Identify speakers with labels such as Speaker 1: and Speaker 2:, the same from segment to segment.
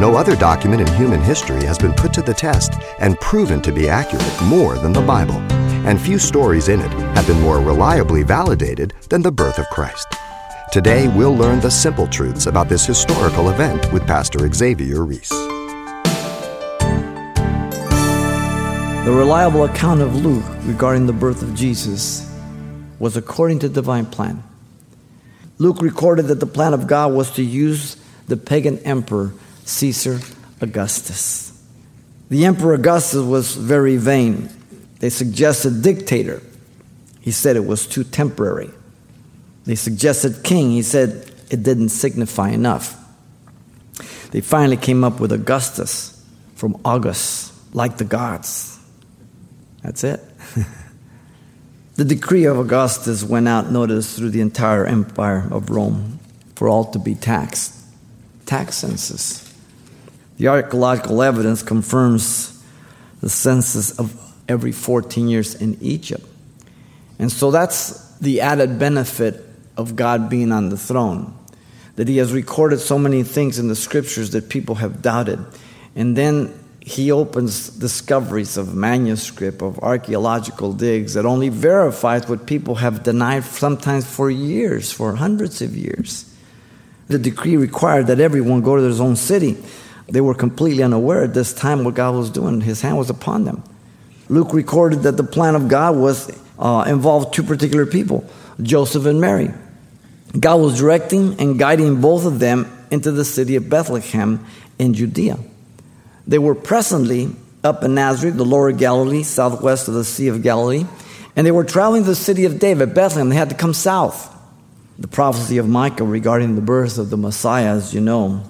Speaker 1: No other document in human history has been put to the test and proven to be accurate more than the Bible, and few stories in it have been more reliably validated than the birth of Christ. Today, we'll learn the simple truths about this historical event with Pastor Xavier Reese.
Speaker 2: The reliable account of Luke regarding the birth of Jesus was according to divine plan. Luke recorded that the plan of God was to use the pagan emperor Caesar Augustus. The emperor Augustus was very vain. They suggested dictator. He said it was too temporary. They suggested king. He said it didn't signify enough. They finally came up with Augustus from August, like the gods. That's it. the decree of Augustus went out notice through the entire empire of Rome for all to be taxed. Tax census. The archaeological evidence confirms the census of every 14 years in Egypt. And so that's the added benefit of God being on the throne. That He has recorded so many things in the scriptures that people have doubted. And then He opens discoveries of manuscript, of archaeological digs that only verifies what people have denied sometimes for years, for hundreds of years. The decree required that everyone go to their own city. They were completely unaware at this time what God was doing. His hand was upon them. Luke recorded that the plan of God was uh, involved two particular people, Joseph and Mary. God was directing and guiding both of them into the city of Bethlehem in Judea. They were presently up in Nazareth, the lower Galilee, southwest of the Sea of Galilee, and they were traveling to the city of David, Bethlehem. They had to come south. The prophecy of Micah regarding the birth of the Messiah, as you know,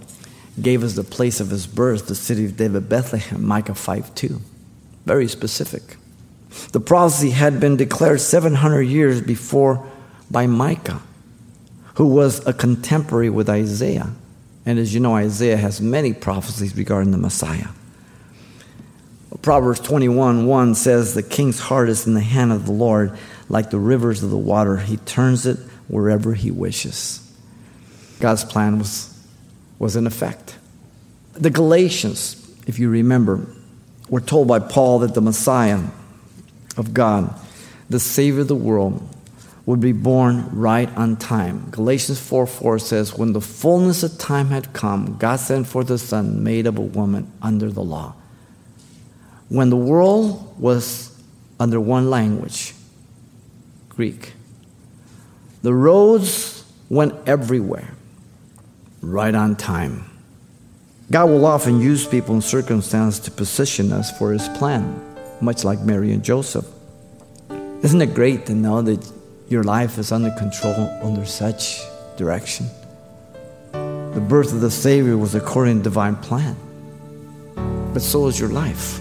Speaker 2: gave us the place of his birth, the city of David, Bethlehem, Micah 5 2. Very specific. The prophecy had been declared 700 years before by Micah who was a contemporary with Isaiah. And as you know, Isaiah has many prophecies regarding the Messiah. Proverbs 21 1 says, The king's heart is in the hand of the Lord, like the rivers of the water. He turns it wherever he wishes. God's plan was, was in effect. The Galatians, if you remember, were told by Paul that the Messiah of God, the Savior of the world, would be born right on time. Galatians 4 4 says, When the fullness of time had come, God sent forth a son made of a woman under the law. When the world was under one language, Greek, the roads went everywhere, right on time. God will often use people and circumstances to position us for his plan, much like Mary and Joseph. Isn't it great to know that your life is under control under such direction. The birth of the Savior was according to divine plan, but so is your life.